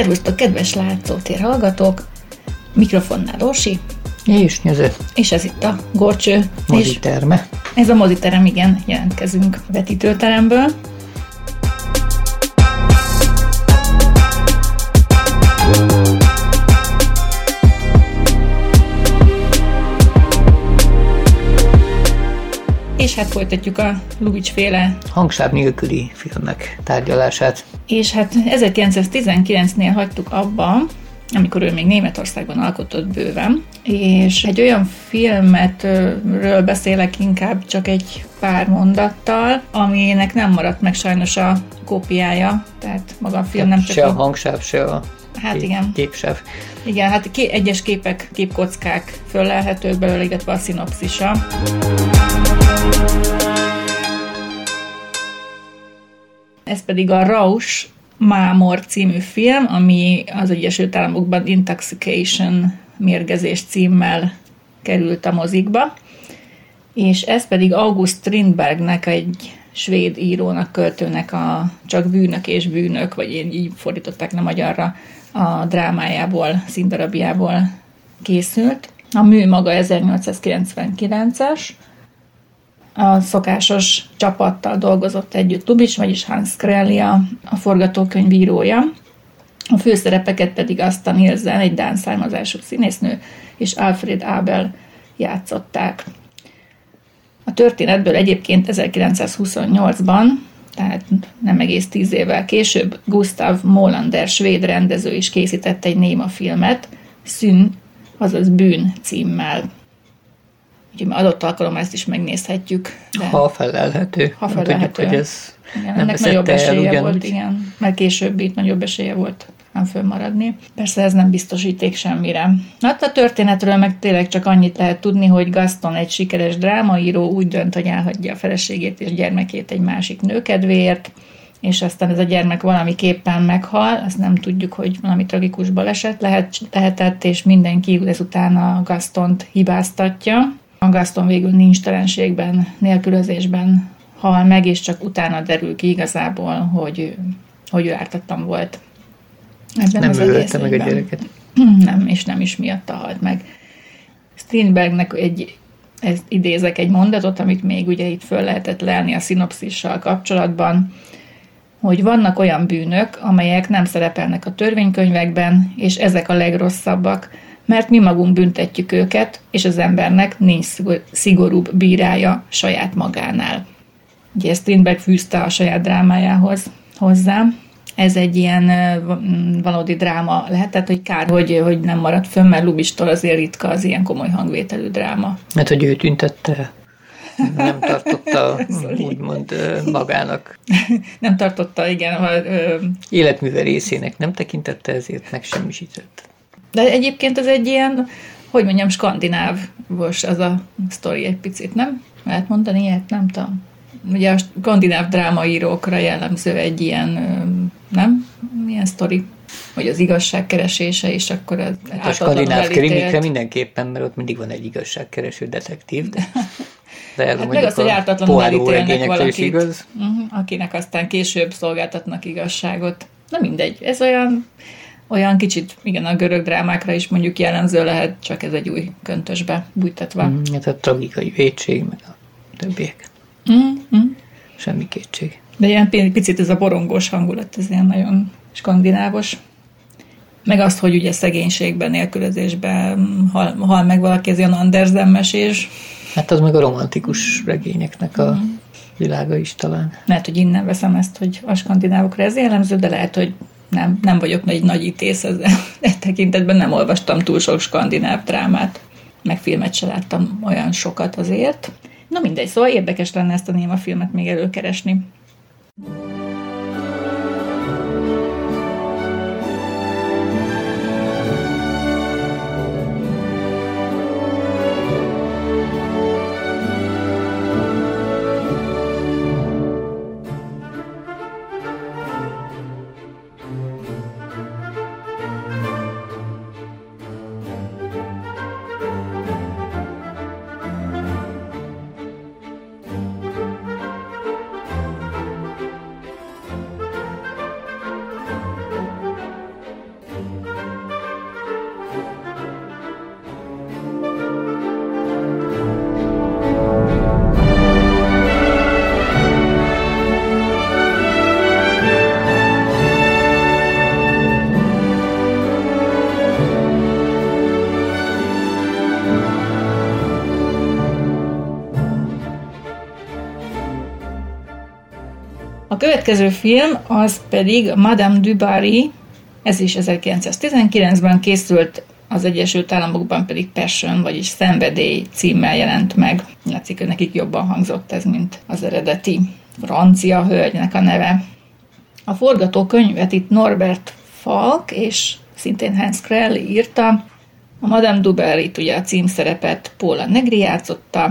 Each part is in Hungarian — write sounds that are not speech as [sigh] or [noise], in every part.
Szervusztok, kedves látszótér hallgatók! Mikrofonnál Orsi. És nyező. És ez itt a Gorcső. Moziterme. Ez a moziterem, igen, jelentkezünk a vetítőteremből. Hát folytatjuk a Lubics féle hangsáv nélküli filmek tárgyalását. És hát 1919-nél hagytuk abba, amikor ő még Németországban alkotott bőven, és egy olyan filmetről beszélek inkább csak egy pár mondattal, aminek nem maradt meg sajnos a kópiája, tehát maga a film nem csak se a, hangsáv, se a Hát kép, igen. Képsáv. Igen, hát ké, egyes képek, képkockák föllelhetők belőle, illetve a szinopszisa. Ez pedig a Rausch Mámor című film, ami az Egyesült Államokban Intoxication mérgezés címmel került a mozikba, és ez pedig August Strindbergnek, egy svéd írónak, költőnek a Csak bűnök és bűnök, vagy én így fordították le magyarra, a drámájából, színdarabjából készült. A mű maga 1899-es, a szokásos csapattal dolgozott együtt Lubis, vagyis Hans Krellia, a forgatókönyvírója. A főszerepeket pedig Asta Nielsen, egy dán származású színésznő, és Alfred Abel játszották. A történetből egyébként 1928-ban, tehát nem egész tíz évvel később, Gustav Molander svéd rendező is készített egy néma filmet, Szűn, azaz Bűn címmel. Úgyhogy adott alkalommal ezt is megnézhetjük. De ha felelhető. Ha felelhető. Tudjuk, hogy ez igen, ennek nagyobb esélye el, volt, igen, mert később itt nagyobb esélye volt nem fönnmaradni. Persze ez nem biztosíték semmire. Hát a történetről meg tényleg csak annyit lehet tudni, hogy Gaston egy sikeres drámaíró úgy dönt, hogy elhagyja a feleségét és gyermekét egy másik nő kedvéért, és aztán ez a gyermek valamiképpen meghal, azt nem tudjuk, hogy valami tragikus baleset lehet, lehetett, és mindenki ezután a Gastont hibáztatja. A Gaston végül nincs telenségben, nélkülözésben hal meg, és csak utána derül ki igazából, hogy, hogy ő ártatlan volt. Ebben nem ölte meg a gyereket. [clears throat] Nem, és nem is miatta halt meg. Strindbergnek egy, ezt idézek egy mondatot, amit még ugye itt föl lehetett lelni a szinopszissal kapcsolatban, hogy vannak olyan bűnök, amelyek nem szerepelnek a törvénykönyvekben, és ezek a legrosszabbak, mert mi magunk büntetjük őket, és az embernek nincs szigorúbb bírája saját magánál. Ugye Strindberg fűzte a saját drámájához hozzá. Ez egy ilyen valódi dráma lehetett, hogy kár, hogy, hogy nem maradt fönn, mert Lubistól azért ritka az ilyen komoly hangvételű dráma. Hát, hogy ő tüntette nem tartotta [laughs] úgymond magának. [laughs] nem tartotta, igen. Ha, ö... Életműve részének nem tekintette, ezért megsemmisített. De egyébként ez egy ilyen, hogy mondjam, skandináv most az a sztori egy picit, nem? Lehet mondani ilyet? Nem tudom. Ugye a skandináv drámaírókra jellemző egy ilyen, nem? Milyen sztori? Hogy az igazságkeresése, és akkor az hát A skandináv krimikre mindenképpen, mert ott mindig van egy igazságkereső detektív, de de hát meg az, hogy ártatlanul elítélnek valakit, igaz. Uh-huh, akinek aztán később szolgáltatnak igazságot. Na mindegy, ez olyan, olyan kicsit, igen, a görög drámákra is mondjuk jellemző lehet, csak ez egy új köntösbe bújtatva. Mm, ez a tragikai vétség, meg a többiek. Mm-hmm. Semmi kétség. De ilyen picit ez a borongós hangulat, ez ilyen nagyon skandinávos. Meg azt, hogy ugye szegénységben, nélkülözésben hal, hal meg valaki, ez ilyen Andersen mesés. Hát az meg a romantikus regényeknek a mm. világa is talán. Lehet, hogy innen veszem ezt, hogy a skandinávokra ez jellemző, de lehet, hogy nem, nem vagyok egy nagy ítész ezzel. [laughs] Egy tekintetben nem olvastam túl sok skandináv drámát, meg filmet se láttam olyan sokat azért. Na mindegy, szóval érdekes lenne ezt a néma filmet még előkeresni. Thank you. Következő film az pedig Madame du Barry, ez is 1919-ben készült, az Egyesült Államokban pedig Passion, vagyis Szenvedély címmel jelent meg. Látszik, hogy nekik jobban hangzott ez, mint az eredeti francia hölgynek a neve. A forgatókönyvet itt Norbert Falk és szintén Hans Krell írta. A Madame du Barry ugye a címszerepet Paula Negri játszotta,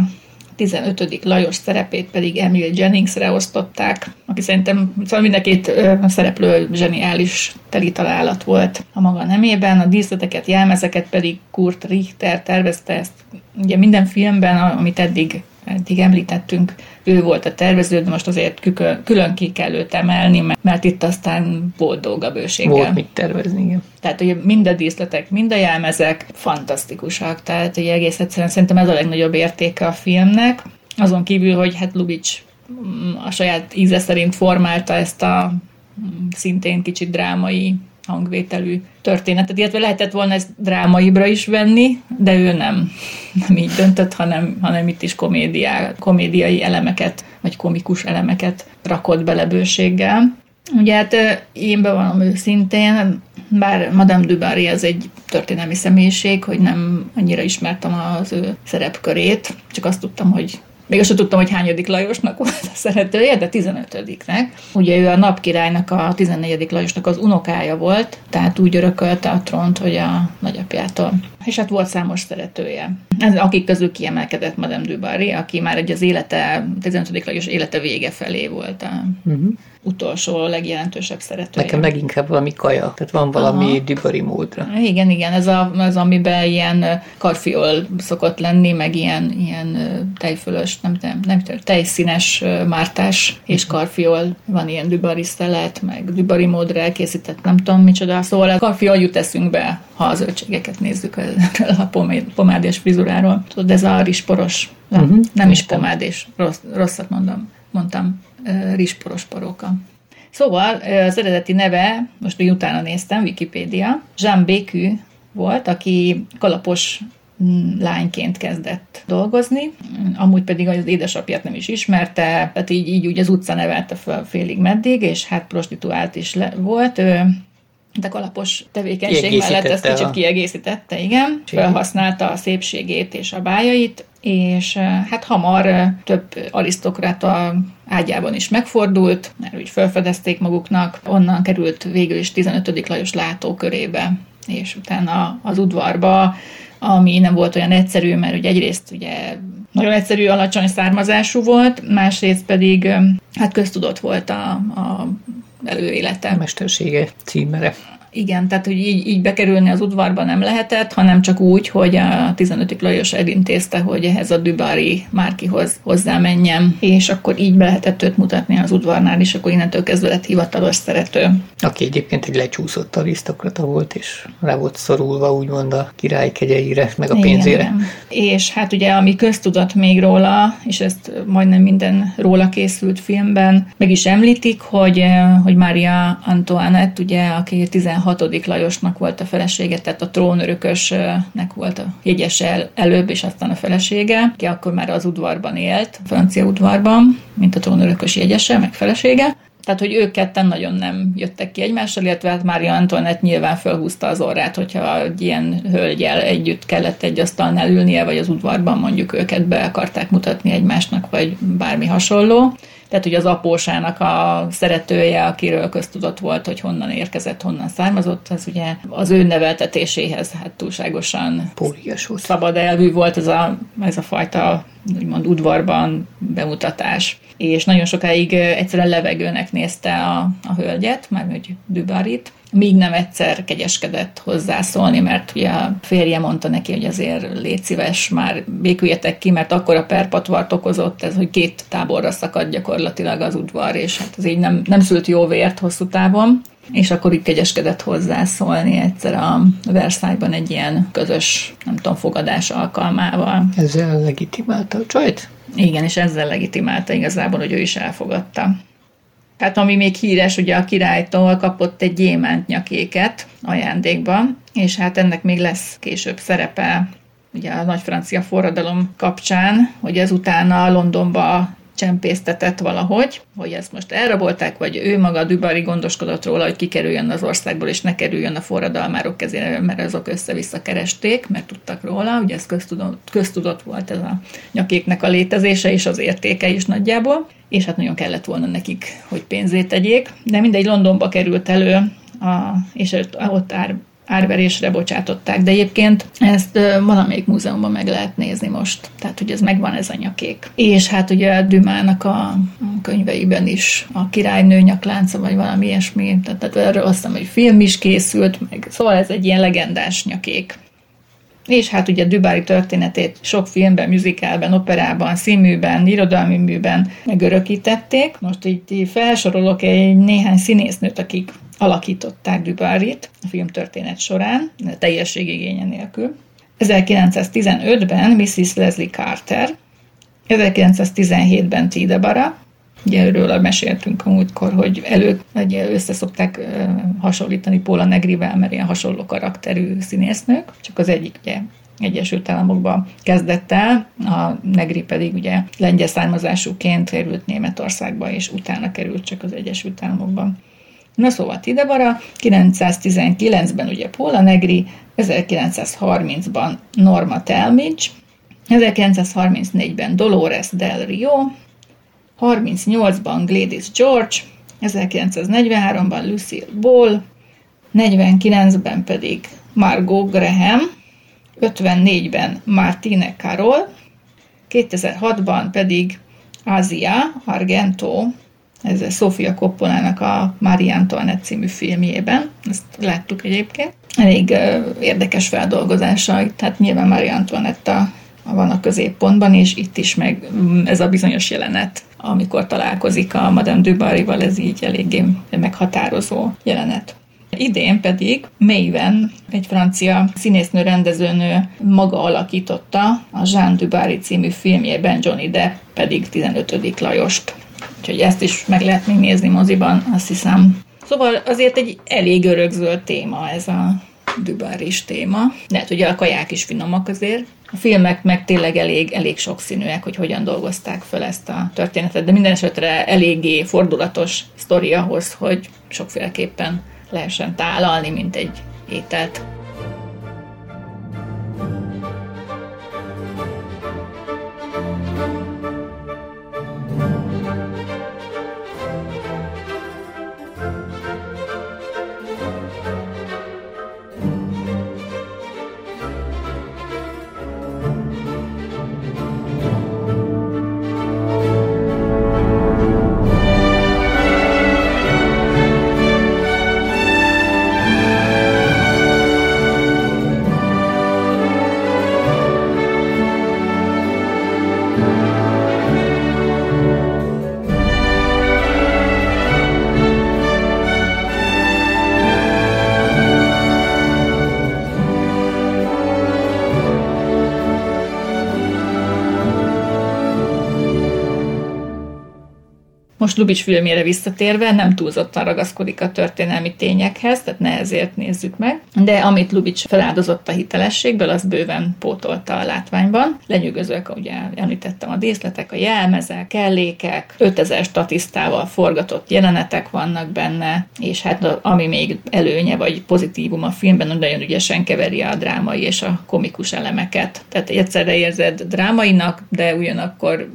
15. Lajos szerepét pedig Emil Jenningsre osztották, aki szerintem szóval mind a két szereplő zseniális teli találat volt a maga nemében. A díszleteket, jelmezeket pedig Kurt Richter tervezte ezt. Ugye minden filmben, amit eddig eddig említettünk, ő volt a tervező, de most azért külön ki kell őt emelni, mert itt aztán boldog a bőséggel. Volt mit tervezni, igen. Tehát ugye mind a díszletek, mind a jelmezek fantasztikusak, tehát ugye egész egyszerűen szerintem ez a legnagyobb értéke a filmnek. Azon kívül, hogy hát Lubitsch mm, a saját íze szerint formálta ezt a mm, szintén kicsit drámai hangvételű történetet, illetve lehetett volna ezt drámaibra is venni, de ő nem, [laughs] nem így döntött, hanem, hanem itt is komédiá, komédiai elemeket, vagy komikus elemeket rakott bele bőséggel. Ugye hát én bevallom őszintén, bár Madame du az egy történelmi személyiség, hogy nem annyira ismertem az ő szerepkörét, csak azt tudtam, hogy még azt tudtam, hogy hányadik Lajosnak volt a szeretője, de 15-nek. Ugye ő a napkirálynak, a 14. Lajosnak az unokája volt, tehát úgy örökölte a trónt, hogy a nagyapjától. És hát volt számos szeretője. Ez, akik közül kiemelkedett Madame du Barry, aki már egy az élete, 15. Lajos élete vége felé volt a uh-huh utolsó, legjelentősebb szeretője. Nekem leginkább valami kaja, tehát van valami Aha. dübari módra. Igen, igen, ez a, az, amiben ilyen karfiol szokott lenni, meg ilyen, ilyen tejfölös, nem, nem, nem tejszínes mártás és mhm. karfiol, van ilyen dübari szelet, meg dübari módra elkészített, nem tudom micsoda, szóval a karfiol jut eszünkbe, ha az zöldségeket nézzük a pomád és frizuráról. Tudod, ez a risporos, uh-huh. nem is pomád és rossz, rosszat mondom, mondtam rizsporos paróka. Szóval az eredeti neve, most még utána néztem, Wikipédia, Jean Bécu volt, aki kalapos mm, lányként kezdett dolgozni, amúgy pedig az édesapját nem is ismerte, tehát így, így úgy az utca nevelte fel félig meddig, és hát prostituált is le, volt. Ő, de kalapos tevékenység mellett ezt kicsit a... kiegészítette, igen. Felhasználta a szépségét és a bájait, és hát hamar több arisztokrata ágyában is megfordult, mert úgy felfedezték maguknak, onnan került végül is 15. Lajos látókörébe, és utána az udvarba, ami nem volt olyan egyszerű, mert ugye egyrészt ugye nagyon egyszerű, alacsony származású volt, másrészt pedig hát köztudott volt a, a előélete. Mestersége címere. Igen, tehát hogy így, így bekerülni az udvarba nem lehetett, hanem csak úgy, hogy a 15. Lajos elintézte, hogy ehhez a Dübari Márkihoz hozzá menjen, és akkor így be lehetett őt mutatni az udvarnál, és akkor innentől kezdve lett hivatalos szerető. Aki egyébként egy lecsúszott arisztokrata volt, és rá volt szorulva úgymond a király kegyeire, meg a pénzére. Igen. És hát ugye, ami köztudat még róla, és ezt majdnem minden róla készült filmben, meg is említik, hogy, hogy Mária Antoinette, ugye, aki 16 16. Lajosnak volt a felesége, tehát a trónörökösnek volt a jegyese előbb, és aztán a felesége, ki akkor már az udvarban élt, a francia udvarban, mint a trónörökös jegyese, meg felesége. Tehát, hogy ők ketten nagyon nem jöttek ki egymással, illetve hát Mária Antoinette nyilván felhúzta az orrát, hogyha egy ilyen hölgyel együtt kellett egy asztalnál ülnie, vagy az udvarban mondjuk őket be akarták mutatni egymásnak, vagy bármi hasonló. Tehát, hogy az apósának a szeretője, akiről köztudott volt, hogy honnan érkezett, honnan származott, az ugye az ő neveltetéséhez hát túlságosan Pólias szabad elvű volt ez a, ez a fajta úgymond udvarban bemutatás. És nagyon sokáig egyszerűen levegőnek nézte a, a hölgyet, már hogy Dubarit, míg nem egyszer kegyeskedett hozzászólni, mert ugye a férje mondta neki, hogy azért légy szíves, már béküljetek ki, mert akkor a perpatvart okozott ez, hogy két táborra szakadt gyakorlatilag az udvar, és hát az így nem, nem szült jó vért hosszú távon és akkor itt kegyeskedett hozzászólni egyszer a Versailles-ban egy ilyen közös, nem tudom, fogadás alkalmával. Ezzel legitimálta a csajt? Igen, és ezzel legitimálta igazából, hogy ő is elfogadta. Hát ami még híres, ugye a királytól kapott egy gyémánt nyakéket ajándékba, és hát ennek még lesz később szerepe ugye a nagy francia forradalom kapcsán, hogy ezután a Londonba csempésztetett valahogy, hogy ezt most elrabolták, vagy ő maga Dubari gondoskodott róla, hogy kikerüljön az országból, és ne kerüljön a forradalmárok kezére, mert azok össze-vissza keresték, mert tudtak róla, ugye ez köztudott, köztudott volt ez a nyakéknek a létezése és az értéke is nagyjából, és hát nagyon kellett volna nekik, hogy pénzét tegyék. De mindegy, Londonba került elő, a, és ott ár, árverésre bocsátották, de egyébként ezt valamelyik múzeumban meg lehet nézni most, tehát hogy ez megvan ez a nyakék. És hát ugye Dümának a könyveiben is a királynő nyaklánca, vagy valami ilyesmi, tehát, tehát erről azt hiszem, hogy film is készült, meg szóval ez egy ilyen legendás nyakék. És hát ugye Dubári történetét sok filmben, musicalben, operában, színműben, irodalmi műben megörökítették. Most így felsorolok egy néhány színésznőt, akik alakították Dubarit a filmtörténet során, teljességigénye nélkül. 1915-ben Mrs. Leslie Carter, 1917-ben Tidebara, ugye őről meséltünk a múltkor, hogy elő, ugye össze szokták hasonlítani Paula Negrivel, mert ilyen hasonló karakterű színésznők, csak az egyik ugye Egyesült Államokban kezdett el, a Negri pedig ugye lengyel származásúként került Németországba, és utána került csak az Egyesült Államokban. Na szóval Tidebara, 919-ben ugye Paula Negri, 1930-ban Norma Talmadge, 1934-ben Dolores Del Rio, 38-ban Gladys George, 1943-ban Lucille Ball, 49-ben pedig Margot Graham, 54-ben Martine Carol, 2006-ban pedig Asia Argento, ez Sofia Coppolának a Marie Antoinette című filmjében, ezt láttuk egyébként. Elég uh, érdekes feldolgozása, tehát nyilván Marie Antoinette a, van a középpontban, és itt is meg mm, ez a bizonyos jelenet, amikor találkozik a Madame du Barry-val, ez így eléggé meghatározó jelenet. Idén pedig Maven, egy francia színésznő rendezőnő maga alakította a Jean Dubarry című filmjében, Johnny Depp pedig 15. Lajost. Úgyhogy ezt is meg lehet még nézni moziban, azt hiszem. Szóval azért egy elég örökzöld téma ez a Dubaris téma. Lehet, ugye a kaják is finomak azért. A filmek meg tényleg elég, elég sokszínűek, hogy hogyan dolgozták fel ezt a történetet, de minden esetre eléggé fordulatos sztori ahhoz, hogy sokféleképpen lehessen tálalni, mint egy ételt. Most Lubics filmjére visszatérve nem túlzottan ragaszkodik a történelmi tényekhez, tehát ne ezért nézzük meg, de amit Lubics feláldozott a hitelességből, az bőven pótolta a látványban. Lenyűgözőek, ugye említettem a díszletek, a jelmezek, kellékek, 5000 statisztával forgatott jelenetek vannak benne, és hát ami még előnye vagy pozitívum a filmben, nagyon ügyesen keveri a drámai és a komikus elemeket. Tehát egyszerre érzed drámainak, de ugyanakkor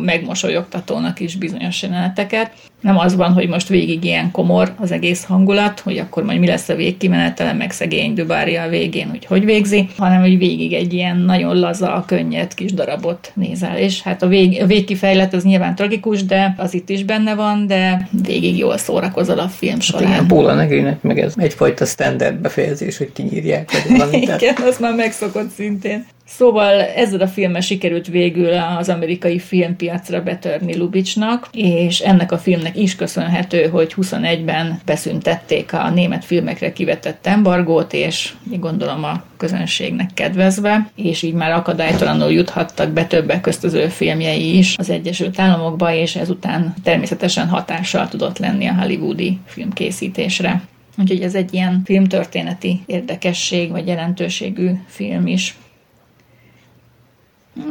megmosolyogtatónak is bizonyos jeleneteket. Nem az van, hogy most végig ilyen komor az egész hangulat, hogy akkor majd mi lesz a végkimenetele, meg szegény Dubári a végén, hogy hogy végzi, hanem hogy végig egy ilyen nagyon laza, könnyed kis darabot nézel. És hát a, vég, a végkifejlet az nyilván tragikus, de az itt is benne van, de végig jól szórakozol a film hát során. Hát igen, Póla Negrinek meg ez egyfajta standard befejezés, hogy kinyírják. [laughs] igen, az már megszokott szintén. Szóval ezzel a filmmel sikerült végül az amerikai filmpiacra betörni Lubicsnak, és ennek a filmnek is köszönhető, hogy 21-ben beszüntették a német filmekre kivetett embargót, és gondolom a közönségnek kedvezve, és így már akadálytalanul juthattak be többek közt az ő filmjei is az Egyesült Államokba, és ezután természetesen hatással tudott lenni a hollywoodi filmkészítésre. Úgyhogy ez egy ilyen filmtörténeti érdekesség vagy jelentőségű film is.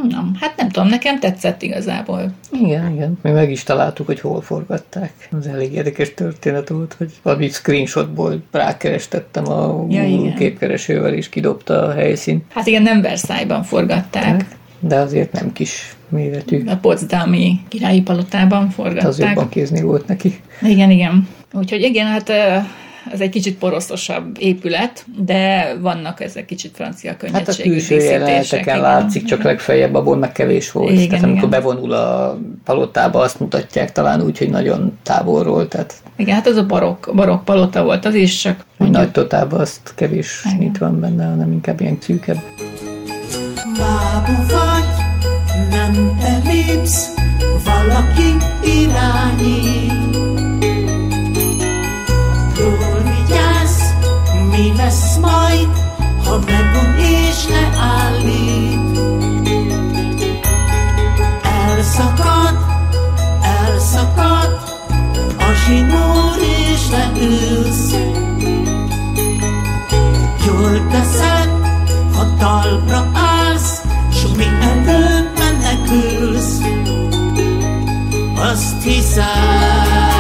Nem, hát nem tudom, nekem tetszett igazából. Igen, igen. Mi meg is találtuk, hogy hol forgatták. Az elég érdekes történet volt, hogy valami screenshotból rákerestettem a Ja, igen. képkeresővel, és kidobta a helyszínt. Hát igen, nem Versailles-ban forgatták. De azért nem kis méretű. A Potsdami királyi palotában Az forgatták. jobban kézni volt neki. Igen, igen. Úgyhogy igen, hát ez egy kicsit poroszosabb épület, de vannak ezek kicsit francia Hát a külső jeleneteken látszik, csak legfeljebb abból meg kevés volt. Igen, tehát amikor igen. bevonul a palotába, azt mutatják talán úgy, hogy nagyon távolról, tehát Igen, hát az a barokk, barokk palota volt az is, csak hogy nagy totálban azt kevés Igen. nyit van benne, hanem inkább ilyen szűkebb. Bábu vagy, nem te lépsz, valaki irányít. Majd, ha megun és leállít. Elszakad, elszakad, a zsinór és leülsz. Jól teszed, ha talpra állsz, s mielőbb menekülsz. Azt hiszem,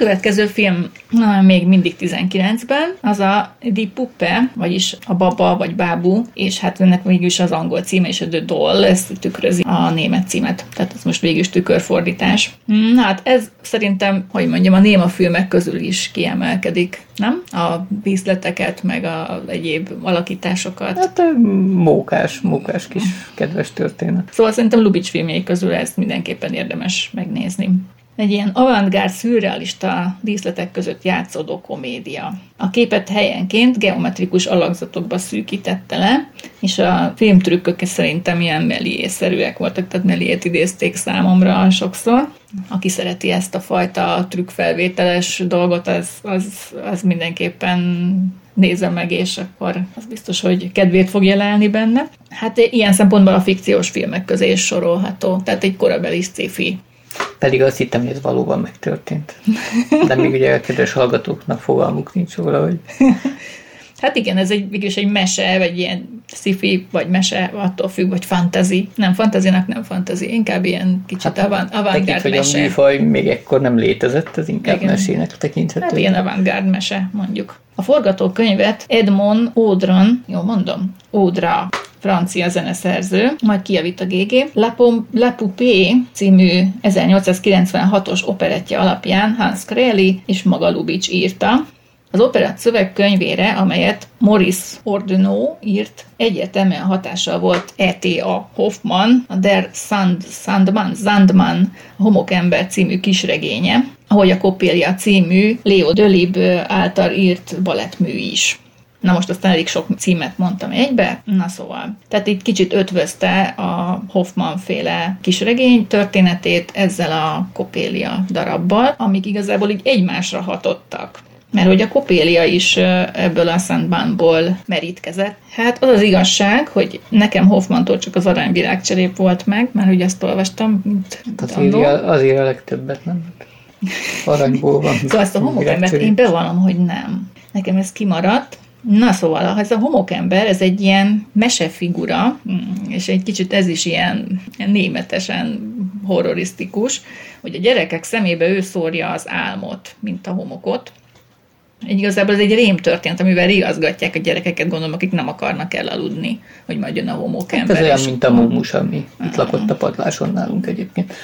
következő film na, még mindig 19-ben, az a Die Puppe, vagyis a baba vagy bábú, és hát ennek végül is az angol címe, és a The Doll, ez tükrözi a német címet. Tehát ez most végül is tükörfordítás. Na hát ez szerintem, hogy mondjam, a néma filmek közül is kiemelkedik, nem? A díszleteket, meg a egyéb alakításokat. Hát mókás, mókás kis kedves történet. Szóval szerintem Lubitsch filmjei közül ezt mindenképpen érdemes megnézni. Egy ilyen avantgárd, szürrealista díszletek között játszódó komédia. A képet helyenként geometrikus alakzatokba szűkítette le, és a filmtrükkök szerintem ilyen Méliès-szerűek voltak, tehát Méliét idézték számomra sokszor. Aki szereti ezt a fajta trükkfelvételes dolgot, az, az, az mindenképpen nézze meg, és akkor az biztos, hogy kedvét fog jelenni benne. Hát ilyen szempontból a fikciós filmek közé is sorolható, tehát egy korabeli sci-fi. Pedig azt hittem, hogy ez valóban megtörtént. De még ugye a kedves hallgatóknak fogalmuk nincs róla, hogy [laughs] Hát igen, ez egy, végülis egy mese, vagy ilyen sci-fi, vagy mese, attól függ, vagy fantasy. Nem fantazinak, nem fantasy, inkább ilyen kicsit hát, avant, tekint, avantgárd hogy a műfaj még ekkor nem létezett, ez inkább Igen. mesének tekinthető. Hát ilyen avantgárd mese, mondjuk. A forgatókönyvet Edmond Audran, jó mondom, Audra, francia zeneszerző, majd kijavít a GG, La, Pom- La Poupée című 1896-os operettje alapján Hans Kréli és maga Lubitsch írta. Az operett szövegkönyvére, amelyet Maurice Ordeneau írt, egyértelműen hatással volt E.T.A. Hoffman, a Der Sand, Sandman, Sandman, Homokember című kisregénye, ahogy a Coppelia című Leo Dölib által írt balettmű is. Na most aztán elég sok címet mondtam egybe, na szóval. Tehát itt kicsit ötvözte a Hoffman féle kisregény történetét ezzel a Coppelia darabbal, amik igazából így egymásra hatottak. Mert hogy a Coppelia is ebből a Sandbanból merítkezett. Hát az az igazság, hogy nekem Hoffmantól csak az aranyvirágcserép volt meg, mert hogy azt olvastam, mint Hát annó. azért, azért a legtöbbet, nem? Aranyból van. Szóval ezt a homokembert én bevallom, hogy nem. Nekem ez kimaradt. Na szóval, ez a homokember, ez egy ilyen mesefigura, mm, és egy kicsit ez is ilyen, németesen horrorisztikus, hogy a gyerekek szemébe ő szórja az álmot, mint a homokot. Igazából ez egy rém történet, amivel igazgatják a gyerekeket, gondolom, akik nem akarnak elaludni, hogy majd jön a Hát homokember. ez olyan, és mint a mumus, ami itt lakott a padláson nálunk egyébként. [laughs]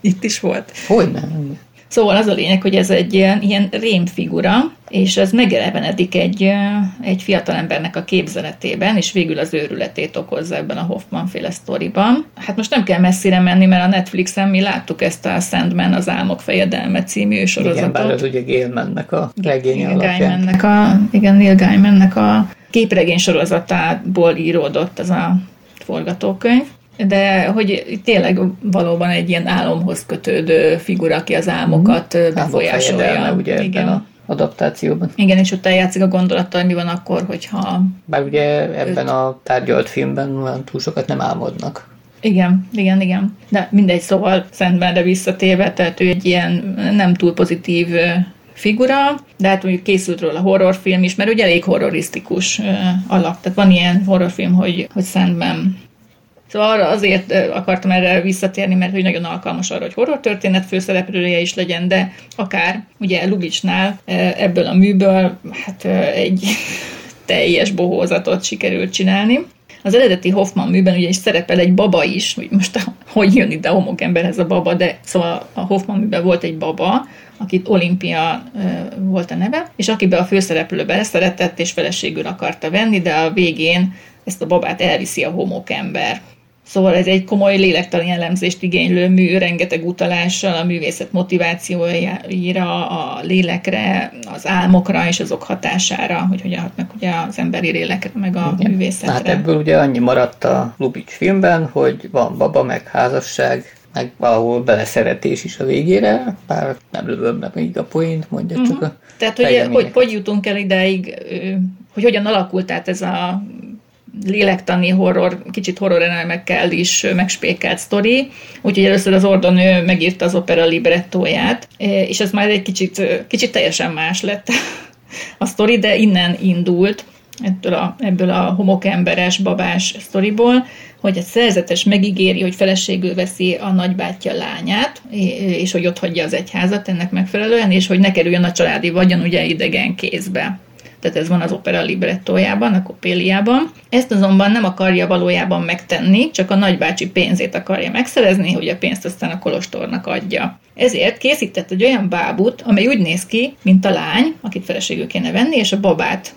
Itt is volt. Hogy nem? Szóval az a lényeg, hogy ez egy ilyen, ilyen rémfigura, és ez megelevenedik egy, egy fiatalembernek a képzeletében, és végül az őrületét okozza ebben a Hoffman féle sztoriban. Hát most nem kell messzire menni, mert a Netflixen mi láttuk ezt a Sandman, az Álmok fejedelme című Igen, sorozatot. bár az ugye Gale-mennek a regénye igen, alapján. Gaimannek a, igen, Neil Gaimannek a képregény sorozatából íródott ez a forgatókönyv. De hogy tényleg valóban egy ilyen álomhoz kötődő figura, aki az álmokat mm. fejedelme, befolyásolja. ugye ebben igen. a adaptációban. Igen, és ott eljátszik a gondolattal, mi van akkor, hogyha... Bár ugye ebben a tárgyalt filmben olyan túl sokat nem álmodnak. Igen, igen, igen. De mindegy, szóval Szentbenre visszatérve, tehát ő egy ilyen nem túl pozitív figura, de hát mondjuk készült róla horrorfilm is, mert ugye elég horrorisztikus alap. Tehát van ilyen horrorfilm, hogy, hogy Szentben Szóval arra azért akartam erre visszatérni, mert hogy nagyon alkalmas arra, hogy horror történet főszereplője is legyen, de akár ugye Lubicsnál ebből a műből hát egy [laughs] teljes bohózatot sikerült csinálni. Az eredeti Hoffman műben ugye is szerepel egy baba is, hogy most [laughs] hogy jön ide a homokemberhez a baba, de szóval a Hoffman műben volt egy baba, akit Olimpia volt a neve, és akibe a főszereplő beleszeretett és feleségül akarta venni, de a végén ezt a babát elviszi a homokember. Szóval ez egy komoly lélektani elemzést igénylő mű, rengeteg utalással a művészet motivációira, a lélekre, az álmokra és azok hatására, hogy hogyan hatnak ugye az emberi lélekre, meg a Igen. művészetre. Hát ebből ugye annyi maradt a Lubitsch filmben, hogy van baba, meg házasság, meg valahol beleszeretés is a végére, bár nem lövöm meg még a poént, mondja csak a Tehát, hogy, hogy hogy jutunk el idáig, ö, hogy hogyan alakult át ez a lélektani horror, kicsit horror elemekkel is megspékelt sztori. Úgyhogy először az Ordon ő megírta az opera librettóját, ö, és ez már egy kicsit, ö, kicsit teljesen más lett [laughs] a sztori, de innen indult ebből a, ebből a homokemberes, babás sztoriból, hogy egy szerzetes megígéri, hogy feleségül veszi a nagybátyja lányát, és hogy ott hagyja az egyházat ennek megfelelően, és hogy ne kerüljön a családi vagyon ugye idegen kézbe. Tehát ez van az opera librettójában, a kopéliában. Ezt azonban nem akarja valójában megtenni, csak a nagybácsi pénzét akarja megszerezni, hogy a pénzt aztán a kolostornak adja. Ezért készített egy olyan bábut, amely úgy néz ki, mint a lány, akit feleségül kéne venni, és a babát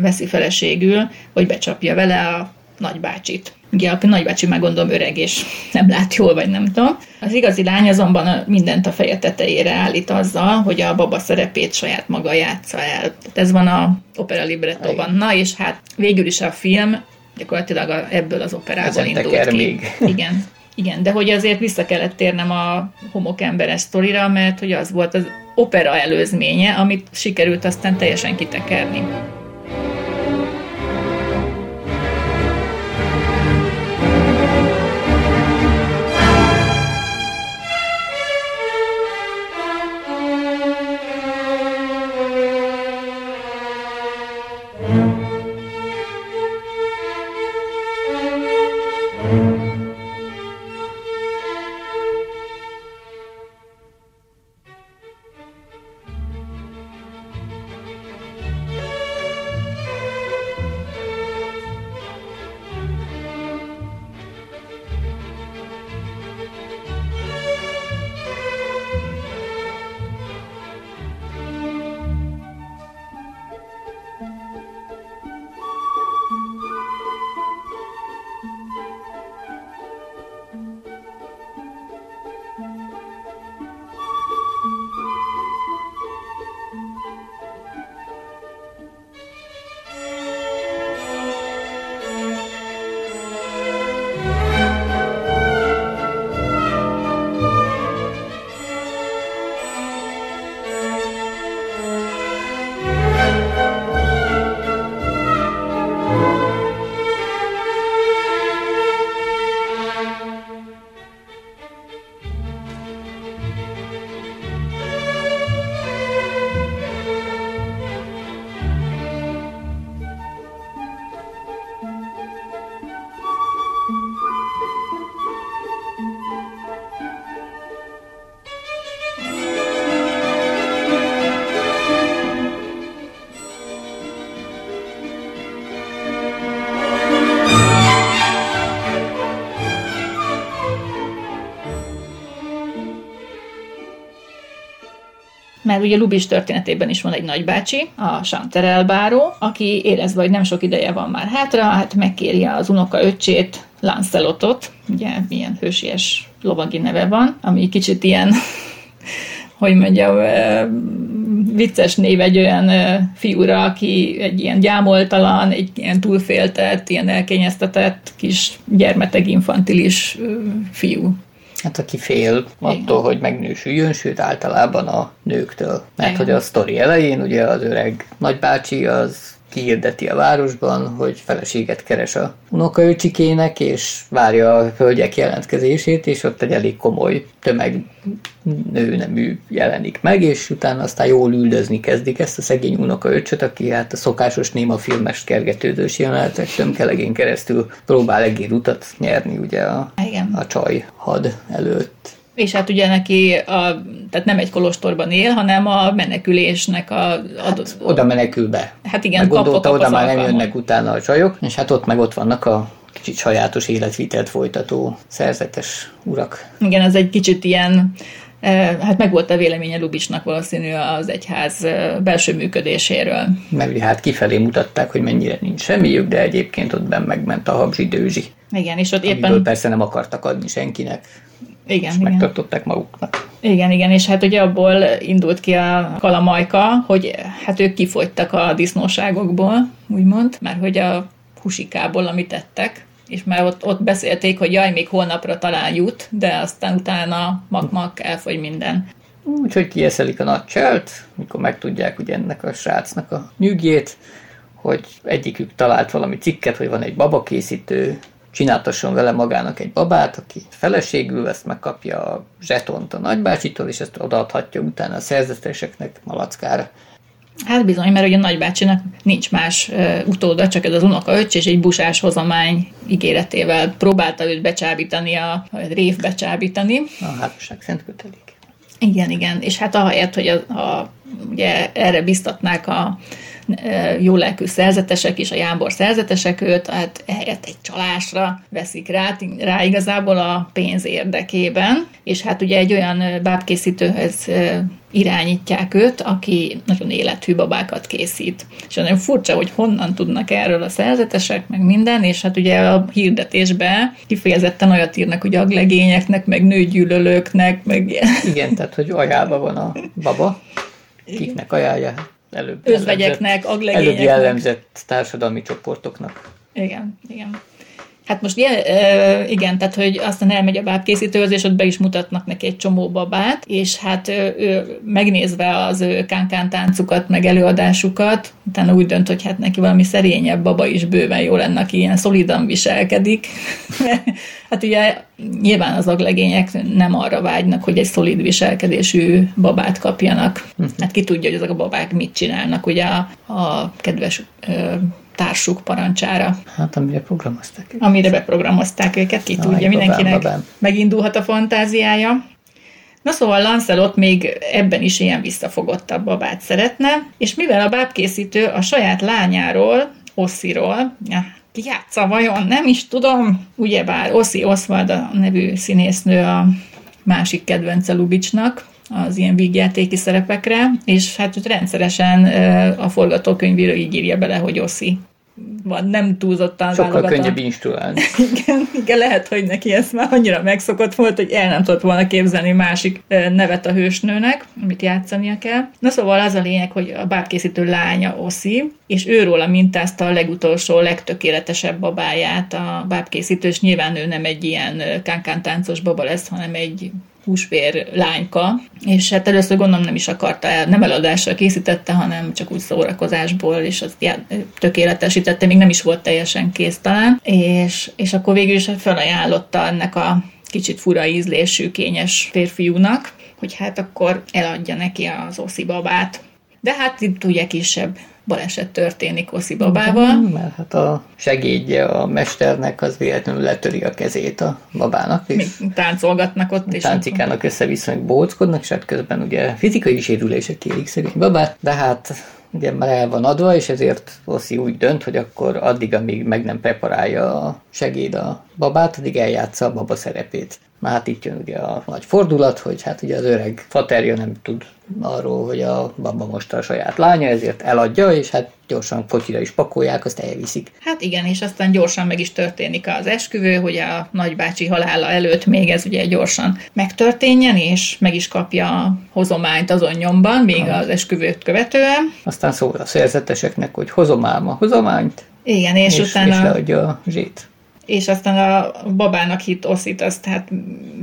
veszi feleségül, hogy becsapja vele a nagybácsit. Ugye a nagybácsi már gondolom öreg, és nem lát jól, vagy nem tudom. Az igazi lány azonban mindent a feje tetejére állít azzal, hogy a baba szerepét saját maga játsza el. Tehát ez van a opera librettóban. Na, és hát végül is a film gyakorlatilag a, ebből az operából indult ki. még. [laughs] Igen. Igen, de hogy azért vissza kellett térnem a homokemberes sztorira, mert hogy az volt az opera előzménye, amit sikerült aztán teljesen kitekerni. Mert ugye Lubis történetében is van egy nagybácsi, a Chanterelle báró, aki érezve, hogy nem sok ideje van már hátra, hát megkéri az unoka öcsét, Lancelotot, ugye milyen hősies lovagi neve van, ami kicsit ilyen, [laughs] hogy mondjam, vicces név egy olyan fiúra, aki egy ilyen gyámoltalan, egy ilyen túlféltett, ilyen elkényeztetett kis gyermeteg infantilis fiú. Hát aki fél attól, hogy megnősüljön, sőt általában a nőktől. Mert hogy a sztori elején ugye az öreg nagybácsi az kihirdeti a városban, hogy feleséget keres a unokaöcsikének, és várja a hölgyek jelentkezését, és ott egy elég komoly tömeg nőnemű jelenik meg, és utána aztán jól üldözni kezdik ezt a szegény unokaöcsöt, aki hát a szokásos néma filmes kergetődős jelenetek tömkelegén keresztül próbál egér utat nyerni ugye a, Igen. a csaj had előtt. És hát ugye neki, a, tehát nem egy kolostorban él, hanem a menekülésnek a adott... Oda menekül be. Hát igen, meg gondolta, kap oda az már nem jönnek utána a csajok, és hát ott meg ott vannak a kicsit sajátos életvitelt folytató szerzetes urak. Igen, ez egy kicsit ilyen, eh, hát meg volt a véleménye Lubicsnak valószínű az egyház eh, belső működéséről. Ugye hát kifelé mutatták, hogy mennyire nincs semmiük, de egyébként ott benn megment a habzsi dőzsi, Igen, és ott éppen... persze nem akartak adni senkinek, Igen, és igen. megtartották maguknak. Igen, igen, és hát ugye abból indult ki a kalamajka, hogy hát ők kifogytak a disznóságokból, úgymond, mert hogy a husikából, amit tettek, és már ott, ott beszélték, hogy jaj, még holnapra talán jut, de aztán utána mak-mak elfogy minden. Úgyhogy kieszelik a nagy cselt, mikor megtudják ugye ennek a srácnak a nyűgjét, hogy egyikük talált valami cikket, hogy van egy babakészítő, csináltasson vele magának egy babát, aki feleségül ezt megkapja a zsetont a nagybácsitól, és ezt odaadhatja utána a szerzeteseknek malackára. Hát bizony, mert ugye a nagybácsinak nincs más ö, utóda, csak ez az unokaöcs, és egy busás hozomány ígéretével próbálta őt becsábítani, a, a rév becsábítani. A házasság szent kötelék. Igen, igen, és hát ahelyett, hogy a, a, ugye erre biztatnák a e, jó lelkű szerzetesek és a jámbor szerzetesek őt, hát ehelyett egy csalásra veszik rá, rá igazából a pénz érdekében, és hát ugye egy olyan bábkészítőhöz irányítják őt, aki nagyon élethű babákat készít. És nagyon furcsa, hogy honnan tudnak erről a szerzetesek, meg minden, és hát ugye a hirdetésbe kifejezetten olyat írnak, hogy aglegényeknek, meg nőgyűlölőknek, meg ilyen. Igen, tehát hogy ajánlva van a baba, kiknek ajánlja, előbb Özvegyeknek, előbb jellemzett társadalmi csoportoknak. Igen, igen. Hát most ilyen, igen, tehát hogy aztán elmegy a bábkészítőhöz, és ott be is mutatnak neki egy csomó babát, és hát ő, megnézve az ő kánkán táncukat, meg előadásukat, utána úgy dönt, hogy hát neki valami szerényebb baba is bőven jó lenne, aki ilyen szolidan viselkedik. [laughs] hát ugye nyilván az aglegények nem arra vágynak, hogy egy szolid viselkedésű babát kapjanak. Hát ki tudja, hogy ezek a babák mit csinálnak, ugye a, a kedves társuk parancsára Hát amire programozták. őket. amire beprogramozták őket, ki Aj, tudja, mindenkinek babám. megindulhat a fantáziája. Na szóval Lancelot még ebben is ilyen visszafogottabb babát szeretne, és mivel a bábkészítő a saját lányáról, Ossziról, ja, ki játsza vajon, nem is tudom, ugyebár Ossi Oswald a nevű színésznő a másik kedvence Lubicsnak, az ilyen vígjátéki szerepekre, és hát ott rendszeresen a forgatókönyvíró így írja bele, hogy Ossi van, nem túlzottan Sokkal válogat a- könnyebb instruálni. [laughs] igen, igen, lehet, hogy neki ez már annyira megszokott volt, hogy el nem tudott volna képzelni másik nevet a hősnőnek, amit játszania kell. Na szóval az a lényeg, hogy a bábkészítő lánya Oszi, és őról mintázta a legutolsó, legtökéletesebb babáját a bábkészítő, és nyilván ő nem egy ilyen kánkán táncos baba lesz, hanem egy húsvér lányka, és hát először gondolom nem is akarta el, nem eladásra készítette, hanem csak úgy szórakozásból, és azt já- tökéletesítette, még nem is volt teljesen kész talán, és, és akkor végül is felajánlotta ennek a kicsit fura ízlésű, kényes férfiúnak, hogy hát akkor eladja neki az oszi babát. De hát itt ugye kisebb baleset történik oszi babával. Mert hát a segédje a mesternek az véletlenül letöri a kezét a babának, és Még táncolgatnak ott, és táncikának össze-vissza, meg bóckodnak, és hát közben ugye fizikai sérülések érik szegény babát, de hát ugye már el van adva, és ezért Oszi úgy dönt, hogy akkor addig, amíg meg nem preparálja a segéd a babát, addig eljátsza a baba szerepét. Hát itt jön ugye a nagy fordulat, hogy hát ugye az öreg faterja nem tud arról, hogy a baba most a saját lánya, ezért eladja, és hát gyorsan fotyira is pakolják, azt elviszik. Hát igen, és aztán gyorsan meg is történik az esküvő, hogy a nagybácsi halála előtt még ez ugye gyorsan megtörténjen, és meg is kapja a hozományt azon nyomban, még az esküvőt követően. Aztán szól a szerzeteseknek, hogy hozom ám a hozományt, Igen, és, és, és, utána... és leadja a zsét. És aztán a babának hit Oszit azt hát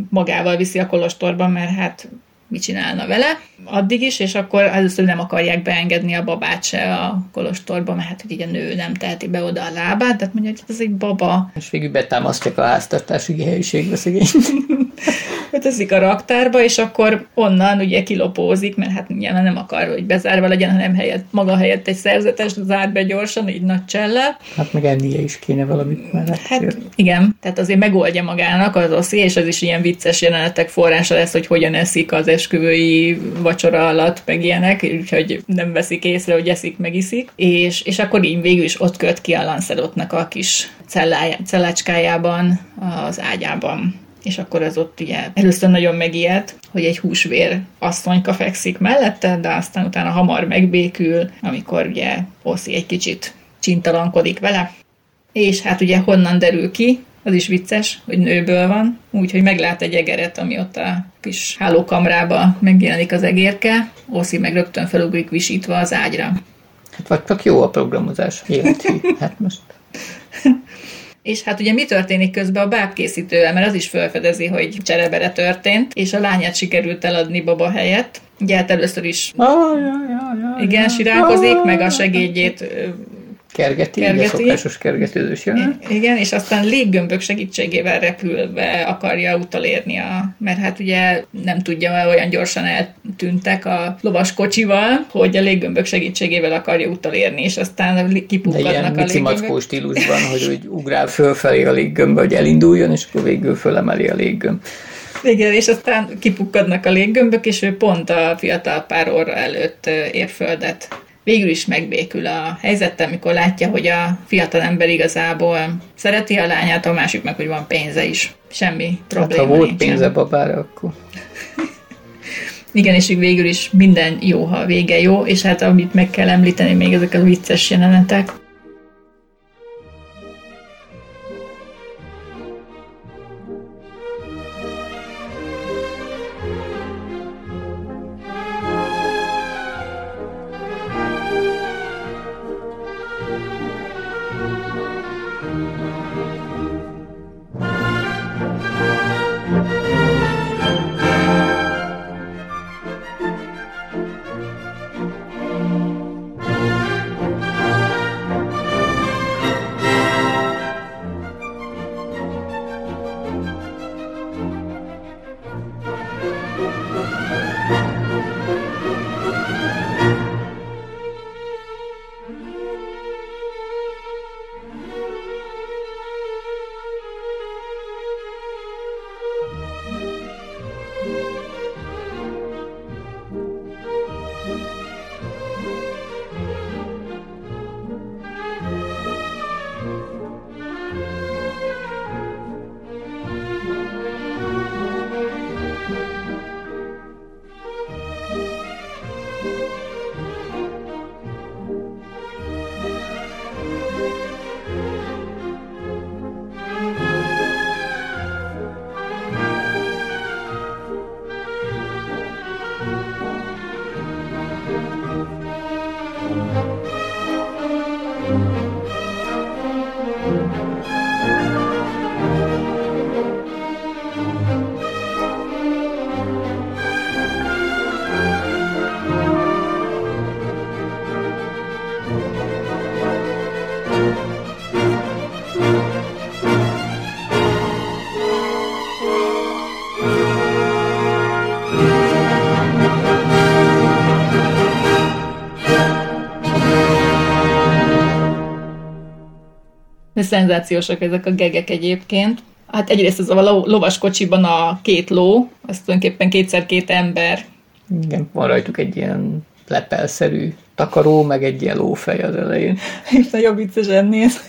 magával viszi a kolostorba, mert hát mit csinálna vele addig is, és akkor először nem akarják beengedni a babát se a kolostorba, mert hát ugye a nő nem teheti be oda a lábát, tehát mondja, hogy ez egy baba. És végül betámasztják a háztartási helyiségbe szegény. [laughs] Ötözik a raktárba, és akkor onnan ugye kilopózik, mert hát nyilván nem akar, hogy bezárva legyen, hanem helyett, maga helyett egy szerzetes zár be gyorsan, így nagy csellel. Hát meg ennie is kéne valamit mellett. Hát igen, tehát azért megoldja magának az oszi, és az is ilyen vicces jelenetek forrása lesz, hogy hogyan eszik az esküvői vacsora alatt, meg ilyenek, úgyhogy nem veszik észre, hogy eszik, meg iszik. És, és akkor így végül is ott köt ki a Lancelotnak a kis cellája, cellácskájában, az ágyában és akkor az ott ugye először nagyon megijedt, hogy egy húsvér asszonyka fekszik mellette, de aztán utána hamar megbékül, amikor ugye Oszi egy kicsit csintalankodik vele. És hát ugye honnan derül ki, az is vicces, hogy nőből van, úgyhogy meglát egy egeret, ami ott a kis hálókamrába megjelenik az egérke, Oszi meg rögtön felugrik visítva az ágyra. Hát vagy csak jó a programozás, élethű. Hát most [laughs] és hát ugye mi történik közben a bábkészítővel, mert az is felfedezi, hogy cserebere történt, és a lányát sikerült eladni baba helyett. Ugye hát először is igen, sirálkozik, meg a segédjét kergeti, kergeti. Ugye szokásos kergetőzős jön. Igen, és aztán léggömbök segítségével repülve akarja utolérni, a, mert hát ugye nem tudja, olyan gyorsan eltűntek a lovas kocsival, hogy a léggömbök segítségével akarja utolérni, és aztán kipukkadnak ilyen a léggömbök. stílusban, hogy úgy ugrál fölfelé a léggömb, hogy elinduljon, és akkor végül fölemeli a léggömb. Igen, és aztán kipukkadnak a léggömbök, és ő pont a fiatal pár óra előtt ér földet végül is megbékül a helyzettel, amikor látja, hogy a fiatal ember igazából szereti a lányát, a másik meg, hogy van pénze is. Semmi probléma hát, ha volt nincsen. pénze babára, akkor... [laughs] Igen, és végül is minden jó, ha a vége jó, és hát amit meg kell említeni, még ezek a vicces jelenetek. De szenzációsak ezek a gegek egyébként. Hát egyrészt ez a lo- lovas kocsiban a két ló, az tulajdonképpen kétszer két ember. Igen, van rajtuk egy ilyen lepelszerű takaró, meg egy ilyen lófej az elején. [laughs] És nagyon viccesen néz.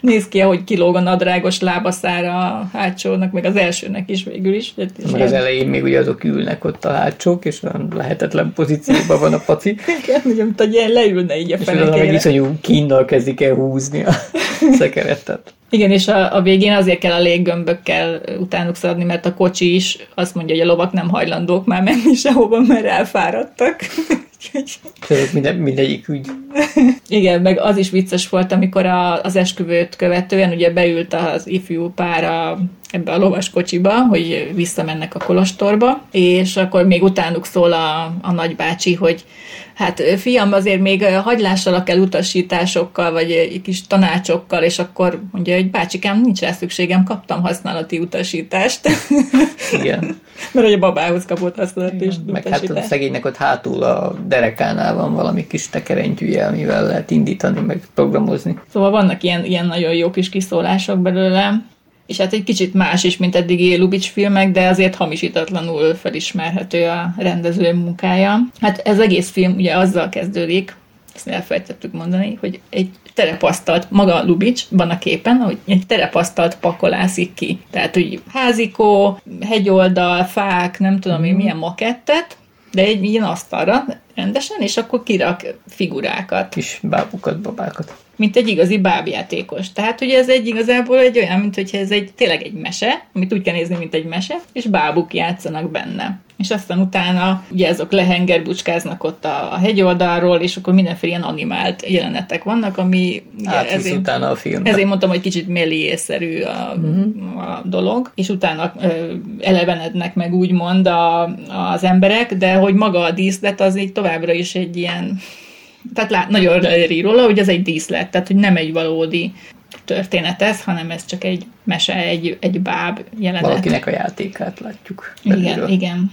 Néz ki, ahogy kilóg a nadrágos lábaszára a hátsónak, meg az elsőnek is végül is. Meg az elején még ugye azok ülnek ott a hátsók, és olyan lehetetlen pozícióban van a paci. Igen, ugye, mint hogy ilyen leülne így a és utána meg fenekére. iszonyú kínnal kezdik el húzni a [laughs] szekeretet. Igen, és a, a végén azért kell a léggömbökkel utánuk szaladni, mert a kocsi is azt mondja, hogy a lovak nem hajlandók már menni sehova, mert elfáradtak. Úgyhogy minden, mindegyik úgy Igen, meg az is vicces volt, amikor a, az esküvőt követően ugye beült az ifjú pár a, ebbe a lovas kocsiba, hogy visszamennek a kolostorba, és akkor még utánuk szól a, a nagybácsi, hogy hát fiam, azért még hagylássalak el utasításokkal, vagy egy kis tanácsokkal, és akkor mondja, hogy bácsikám, nincs rá szükségem, kaptam használati utasítást. [laughs] Igen. Mert hogy a babához kapott használati Igen. Meg hát a szegénynek ott hátul a derekánál van valami kis tekerentyűje, amivel lehet indítani, meg programozni. Szóval vannak ilyen, ilyen nagyon jó kis kiszólások belőle és hát egy kicsit más is, mint eddigi Lubitsch filmek, de azért hamisítatlanul felismerhető a rendező munkája. Hát ez egész film ugye azzal kezdődik, ezt elfelejtettük mondani, hogy egy terepasztalt, maga van a képen, hogy egy terepasztalt pakolászik ki. Tehát, hogy házikó, hegyoldal, fák, nem tudom én milyen makettet, de egy ilyen asztalra rendesen, és akkor kirak figurákat. Kis bábukat, babákat mint egy igazi bábjátékos. Tehát ugye ez egy igazából egy olyan, mint hogyha ez egy tényleg egy mese, amit úgy kell nézni, mint egy mese, és bábuk játszanak benne. És aztán utána ugye azok lehengerbucskáznak ott a, a hegyoldalról, és akkor mindenféle ilyen animált jelenetek vannak, ami hát, ezért, utána a film. Ezért mondtam, hogy kicsit méliészerű a, uh-huh. a dolog, és utána ö, elevenednek meg úgymond a, az emberek, de hogy maga a díszlet az így továbbra is egy ilyen tehát lát, nagyon leír róla, hogy ez egy díszlet, tehát hogy nem egy valódi történet ez, hanem ez csak egy mese, egy, egy báb jelenet. Valakinek a játékát látjuk. Belülről. Igen, igen.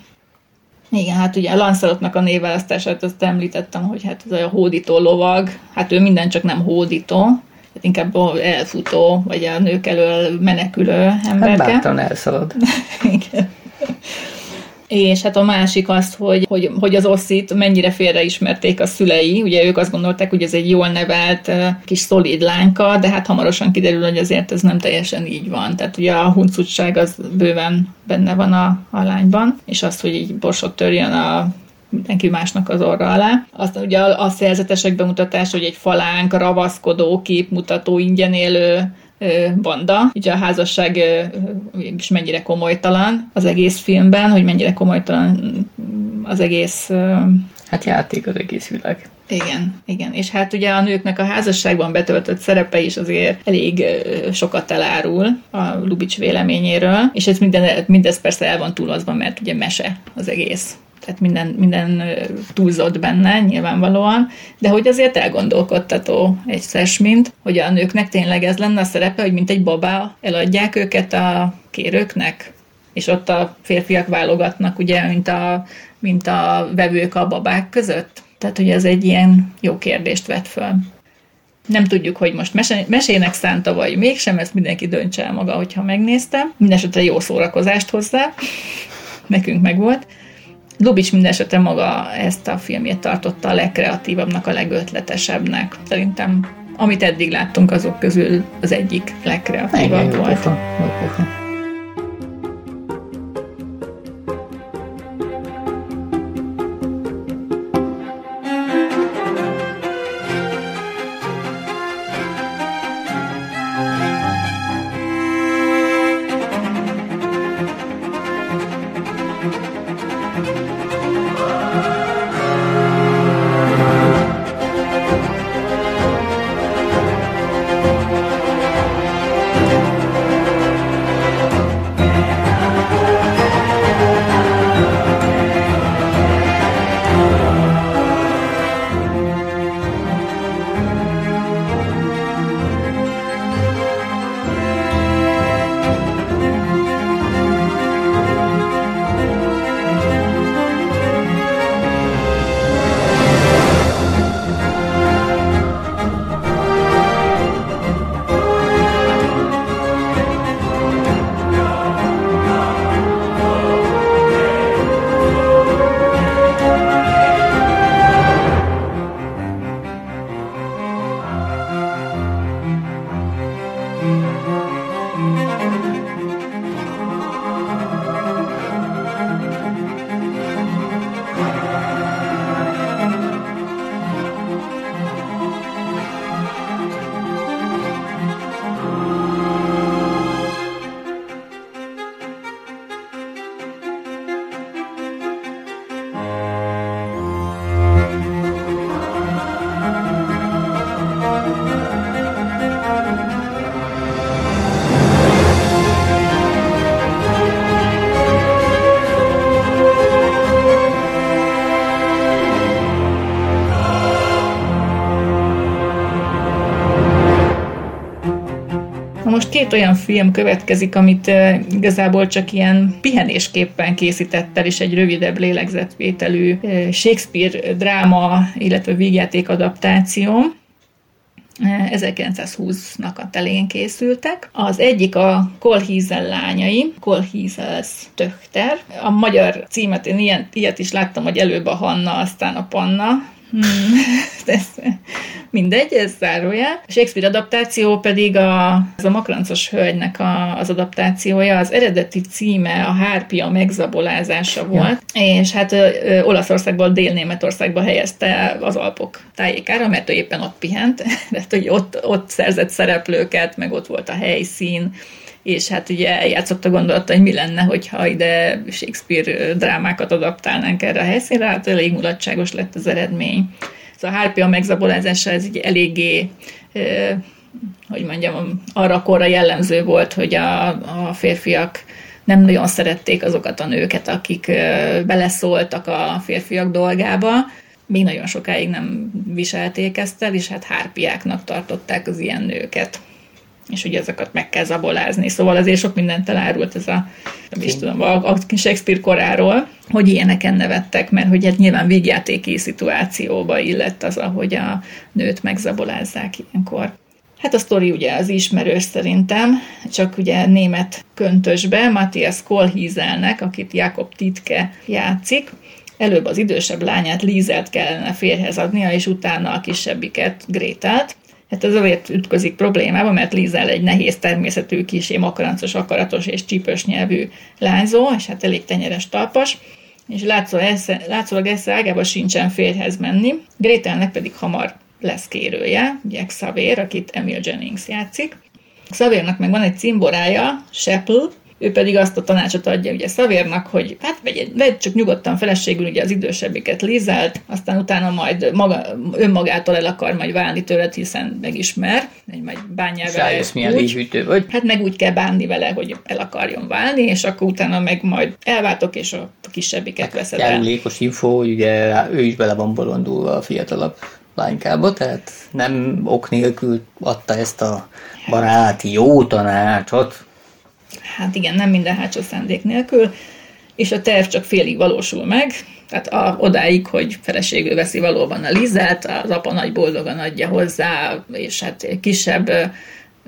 Igen, hát ugye a Lancelotnak a névválasztását azt említettem, hogy hát ez a hódító lovag, hát ő minden csak nem hódító, tehát inkább elfutó, vagy a nők elől menekülő emberke. Hát bátran elszalad. [laughs] Igen. És hát a másik az, hogy, hogy, hogy az Oszit mennyire félreismerték a szülei. Ugye ők azt gondolták, hogy ez egy jól nevelt kis szolid lánka, de hát hamarosan kiderül, hogy azért ez nem teljesen így van. Tehát ugye a huncutság az bőven benne van a, a lányban, és azt, hogy így borsot törjön a mindenki másnak az orra alá. Aztán ugye a, a szerzetesek bemutatása, hogy egy falánk, ravaszkodó, képmutató, ingyen élő banda. Ugye a házasság is mennyire komolytalan az egész filmben, hogy mennyire komolytalan az egész... Hát játék az egész világ. Igen, igen. És hát ugye a nőknek a házasságban betöltött szerepe is azért elég sokat elárul a Lubics véleményéről, és ez minden, mindez persze el van túlozva, mert ugye mese az egész tehát minden, minden túlzott benne nyilvánvalóan, de hogy azért elgondolkodtató egy mint, hogy a nőknek tényleg ez lenne a szerepe, hogy mint egy babá eladják őket a kérőknek, és ott a férfiak válogatnak, ugye, mint a, mint a vevők a babák között. Tehát, hogy ez egy ilyen jó kérdést vet föl. Nem tudjuk, hogy most mesének szánta, vagy mégsem, ezt mindenki döntse el maga, hogyha megnézte. Mindenesetre jó szórakozást hozzá. Nekünk megvolt. Lubics mindesetre maga ezt a filmjét tartotta a legkreatívabbnak, a legötletesebbnek. Szerintem, amit eddig láttunk, azok közül az egyik legkreatívabb volt. Pofa, pofa. Két olyan film következik, amit igazából csak ilyen pihenésképpen készített el, és egy rövidebb lélegzetvételű Shakespeare dráma, illetve vígjáték adaptáció. 1920-nak a telén készültek. Az egyik a Kolhízel lányai, Kolhízels Töchter. A magyar címet én ilyen, ilyet is láttam, hogy előbb a Hanna, aztán a Panna, Hmm, [laughs] ez mindegy, ez zárójel. A Shakespeare adaptáció pedig a, az a makrancos hölgynek a, az adaptációja, az eredeti címe a Hárpia megzabolázása volt, ja. és hát ö, Olaszországból Dél-Németországba helyezte az Alpok tájékára, mert ő éppen ott pihent, [laughs] tehát hogy ott, ott szerzett szereplőket, meg ott volt a helyszín, és hát ugye eljátszott a gondolata, hogy mi lenne, hogyha ide Shakespeare drámákat adaptálnánk erre a helyszínre, hát elég mulatságos lett az eredmény. Szóval a Harpia megzabolázása ez így eléggé hogy mondjam, arra korra jellemző volt, hogy a, a férfiak nem nagyon szerették azokat a nőket, akik beleszóltak a férfiak dolgába, még nagyon sokáig nem viselték ezt el, és hát hárpiáknak tartották az ilyen nőket és ugye ezeket meg kell zabolázni. Szóval azért sok mindent elárult ez a, nem is tudom, a, Shakespeare koráról, hogy ilyeneken nevettek, mert hogy hát nyilván végjátéki szituációba illett az, ahogy a nőt megzabolázzák ilyenkor. Hát a sztori ugye az ismerős szerintem, csak ugye német köntösbe Matthias Kolhízelnek, akit Jakob Titke játszik, előbb az idősebb lányát Lízelt kellene férhez adnia, és utána a kisebbiket Grétát, Hát ez azért ütközik problémába, mert Lizel egy nehéz természetű, kisé makarancos, akaratos és csípős nyelvű lányzó, és hát elég tenyeres talpas, és látszólag esze ágába sincsen férhez menni. Grételnek pedig hamar lesz kérője, ugye Xavier, akit Emil Jennings játszik. Xaviernak meg van egy cimborája, Sheppel, ő pedig azt a tanácsot adja ugye Szavérnak, hogy hát vegy, vegy csak nyugodtan feleségül ugye az idősebbiket Lizelt, aztán utána majd maga, önmagától el akar majd válni tőled, hiszen megismer, egy majd bánjál vele. Milyen légyhűtő vagy? Hát meg úgy kell bánni vele, hogy el akarjon válni, és akkor utána meg majd elváltok, és a kisebbiket hát, veszed el. Járulékos info, hogy ugye ő is bele van bolondulva a fiatalabb lánykába, tehát nem ok nélkül adta ezt a baráti jó tanácsot, hát igen, nem minden hátsó szándék nélkül, és a terv csak félig valósul meg, tehát a, odáig, hogy feleségül veszi valóban a Lizet, az apa nagy boldogan adja hozzá, és hát kisebb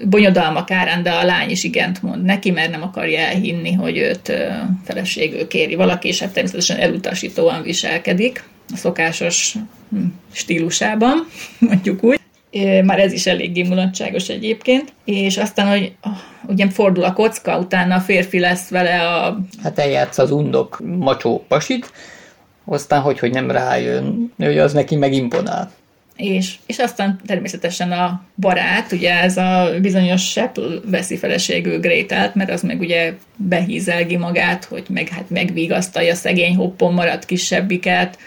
bonyodalmak árán, de a lány is igent mond neki, mert nem akarja elhinni, hogy őt feleségül kéri valaki, és hát természetesen elutasítóan viselkedik a szokásos hm, stílusában, mondjuk úgy. Már ez is eléggé mulatságos egyébként. És aztán, hogy ugye fordul a kocka, utána a férfi lesz vele a... Hát eljátsz az undok macsó pasit, aztán hogy, hogy nem rájön, hogy az neki megimponál. És, és aztán természetesen a barát, ugye ez a bizonyos Sepp veszi feleségül Grételt, mert az meg ugye behízelgi magát, hogy meg, hát megvigasztalja szegény hoppon maradt kisebbiket,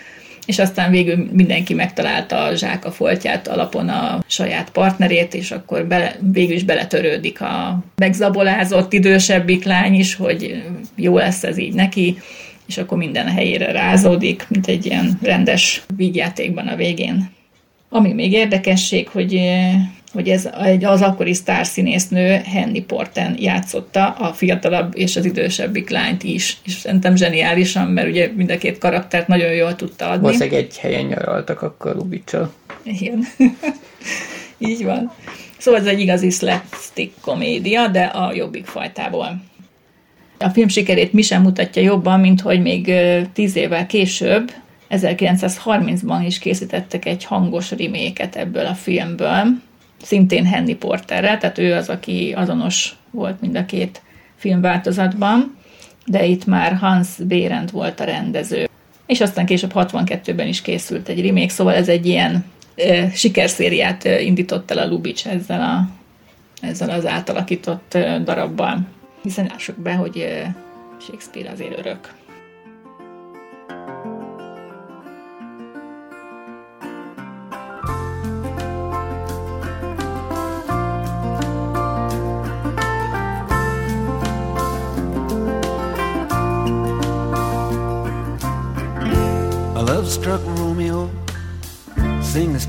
és aztán végül mindenki megtalálta a zsáka foltját alapon a saját partnerét, és akkor bele, végül is beletörődik a megzabolázott idősebbik lány is, hogy jó lesz ez így neki, és akkor minden helyére rázódik, mint egy ilyen rendes vígjátékban a végén. Ami még érdekesség, hogy hogy ez egy az akkori sztárszínésznő Henny Porten játszotta a fiatalabb és az idősebbik lányt is, és szerintem zseniálisan, mert ugye mind a két karaktert nagyon jól tudta adni. Valószínűleg egy helyen nyaraltak akkor Lubicsal. Igen. [laughs] Így van. Szóval ez egy igazi slapstick komédia, de a jobbik fajtából. A film sikerét mi sem mutatja jobban, mint hogy még tíz évvel később, 1930-ban is készítettek egy hangos riméket ebből a filmből, szintén Henry Porterre, tehát ő az, aki azonos volt mind a két filmváltozatban, de itt már Hans Behrendt volt a rendező. És aztán később 62-ben is készült egy remake, szóval ez egy ilyen e, sikerszériát indított el a Lubitsch ezzel, a, ezzel az átalakított darabbal. Hiszen lássuk be, hogy Shakespeare azért örök.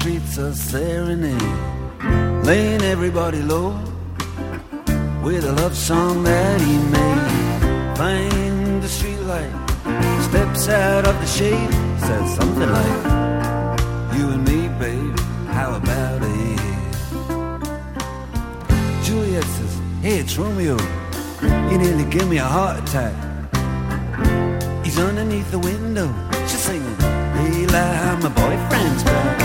Streets a serenade Laying everybody low with a love song that he made. Find the streetlight, steps out of the shade, says something like, You and me, babe, how about it? Juliet says, Hey, it's Romeo. You nearly gave me a heart attack. He's underneath the window. She's singing, Hey, lie, my boyfriend's back.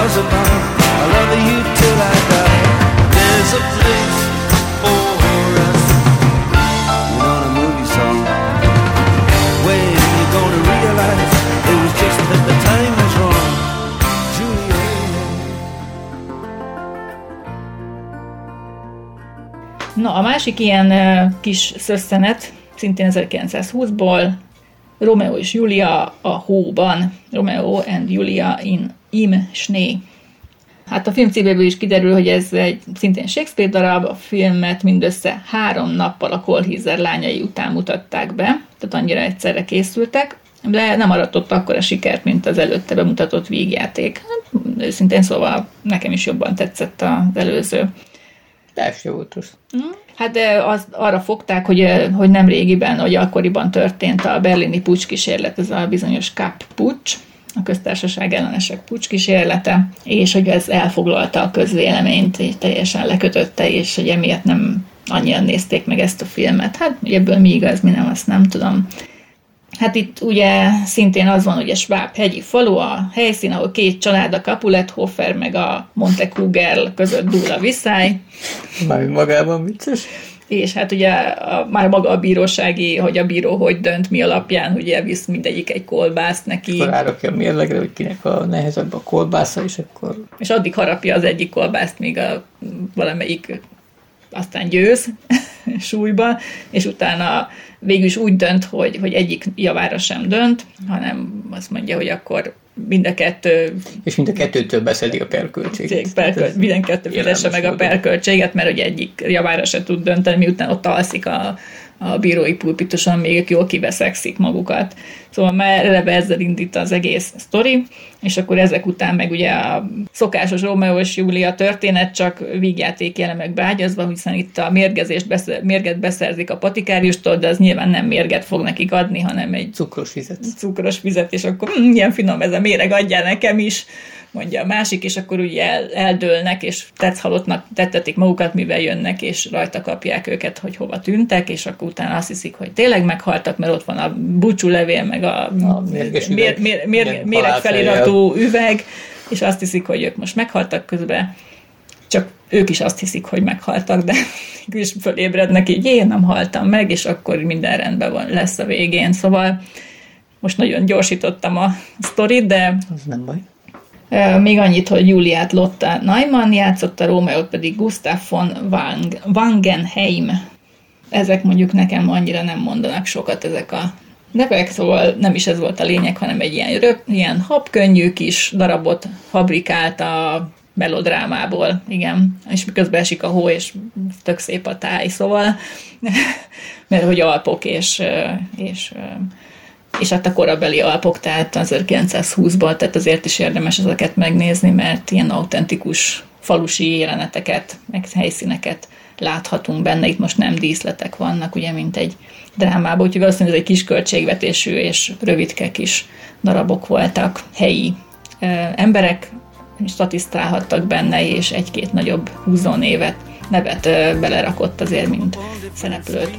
stars above. I love you till I die. There's a place for us. You know the movie song. When you gonna realize it was just that the time was wrong. Juliet. Na, a másik ilyen uh, kis szösszenet, szintén 1920-ból, Romeo és Julia a hóban. Romeo and Julia in Im Schnee. Hát a film címéből is kiderül, hogy ez egy szintén Shakespeare darab, a filmet mindössze három nappal a Kolhízer lányai után mutatták be, tehát annyira egyszerre készültek, de nem aratott akkora sikert, mint az előtte bemutatott vígjáték. Hát, őszintén szóval nekem is jobban tetszett az előző. Első volt az. Hát az, arra fogták, hogy, hogy nem régiben, hogy akkoriban történt a berlini pucs kísérlet, ez a bizonyos Kapp pucs, a köztársaság ellenesek pucs kísérlete, és hogy ez elfoglalta a közvéleményt, és teljesen lekötötte, és hogy emiatt nem annyian nézték meg ezt a filmet. Hát ebből mi igaz, mi nem, azt nem tudom. Hát itt ugye szintén az van, hogy a Schwab hegyi falu a helyszín, ahol két család, a Capulethofer meg a Montecugerl között dúl a viszály, Már magában vicces. És hát ugye a, már maga a bírósági, hogy a bíró hogy dönt, mi alapján, ugye visz mindegyik egy kolbászt neki, Akkor rárakja a mérlegre, hogy kinek a nehezebb a kolbásza, és akkor és addig harapja az egyik kolbászt, míg a valamelyik aztán győz [laughs] súlyba, és utána végül is úgy dönt, hogy, hogy egyik javára sem dönt, hanem azt mondja, hogy akkor mind a kettő és mind a kettőtől beszedi a perköltséget. perkölt, minden kettő fizesse meg a perköltséget, mert ugye egyik javára se tud dönteni, miután ott alszik a, a bírói pulpituson, még jól kiveszekszik magukat. Szóval már eleve ezzel indít az egész sztori, és akkor ezek után meg ugye a szokásos Romeo és Júlia történet csak vígjáték elemek beágyazva, hiszen itt a mérgezést beszer, mérget beszerzik a patikáriustól, de az nyilván nem mérget fog nekik adni, hanem egy Cukros vizet. cukros vizet, és akkor hm, ilyen finom ez a méreg, adjál nekem is, mondja a másik, és akkor ugye el, eldőlnek, és tetszhalottnak tettetik magukat, mivel jönnek, és rajta kapják őket, hogy hova tűntek, és akkor utána azt hiszik, hogy tényleg meghaltak, mert ott van a búcsú levél, meg a, A mérges üveg. mér, mér, mér, üveg, és azt hiszik, hogy ők most meghaltak közben, csak ők is azt hiszik, hogy meghaltak, de is fölébrednek így, én nem haltam meg, és akkor minden rendben van, lesz a végén. Szóval most nagyon gyorsítottam a sztorit, de Az nem baj. Még annyit, hogy Juliát Lotta Neumann játszotta, Rómeót pedig Gustav von Wang, Wangenheim. Ezek mondjuk nekem annyira nem mondanak sokat ezek a nevek, szóval nem is ez volt a lényeg, hanem egy ilyen, röp, ilyen habkönnyű kis darabot fabrikált a melodrámából, igen. És miközben esik a hó, és tök szép a táj, szóval, [laughs] mert hogy Alpok és, és és hát a korabeli Alpok, tehát 1920-ban, tehát azért is érdemes ezeket megnézni, mert ilyen autentikus falusi jeleneteket, meg helyszíneket láthatunk benne. Itt most nem díszletek vannak, ugye, mint egy drámában, úgyhogy valószínűleg ez egy kis költségvetésű és rövidke kis darabok voltak. Helyi emberek statisztrálhattak benne, és egy-két nagyobb húzónévet, nevet belerakott azért, mint szereplőt.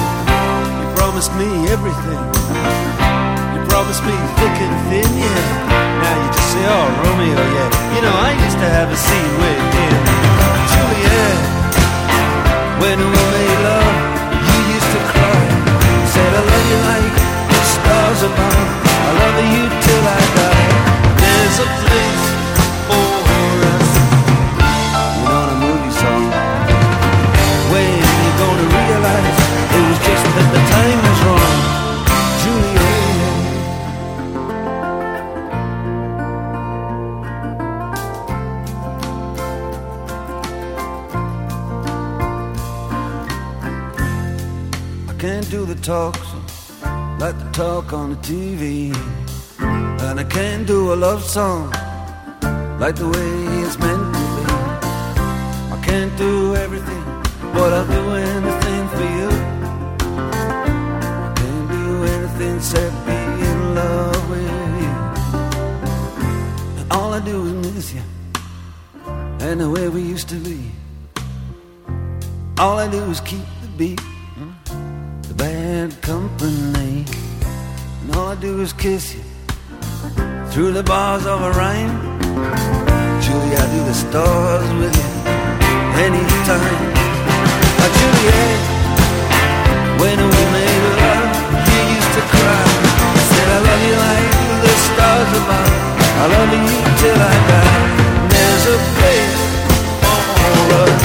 Promised me everything. You promised me thick and thin, yeah. Now you just say, oh, Romeo, yeah. You know, I used to have a scene with him. Juliet, when we love song like the way it's meant to be. I can't do everything, but I'll do anything for you. I can't do anything except be in love with you. And all I do is miss you and the way we used to be. All I do is keep the beat the bad company. And all I do is kiss you through the bars of a rhyme. Julie, I do the stars with you anytime. Oh, Juliet, when we made love, you used to cry. I said, I love you like the stars above. I love you till I die. There's a place for us.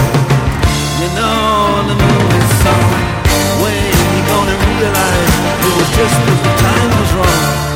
You know the movie song when you gonna realize it was just that the time was wrong.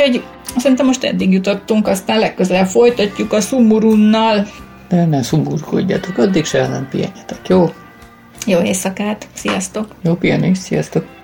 Úgyhogy szerintem most eddig jutottunk, aztán legközelebb folytatjuk a Sumurunnal. De ne szumurkodjatok, addig se nem pihenjetek, jó? Jó éjszakát, sziasztok! Jó pihenés, sziasztok!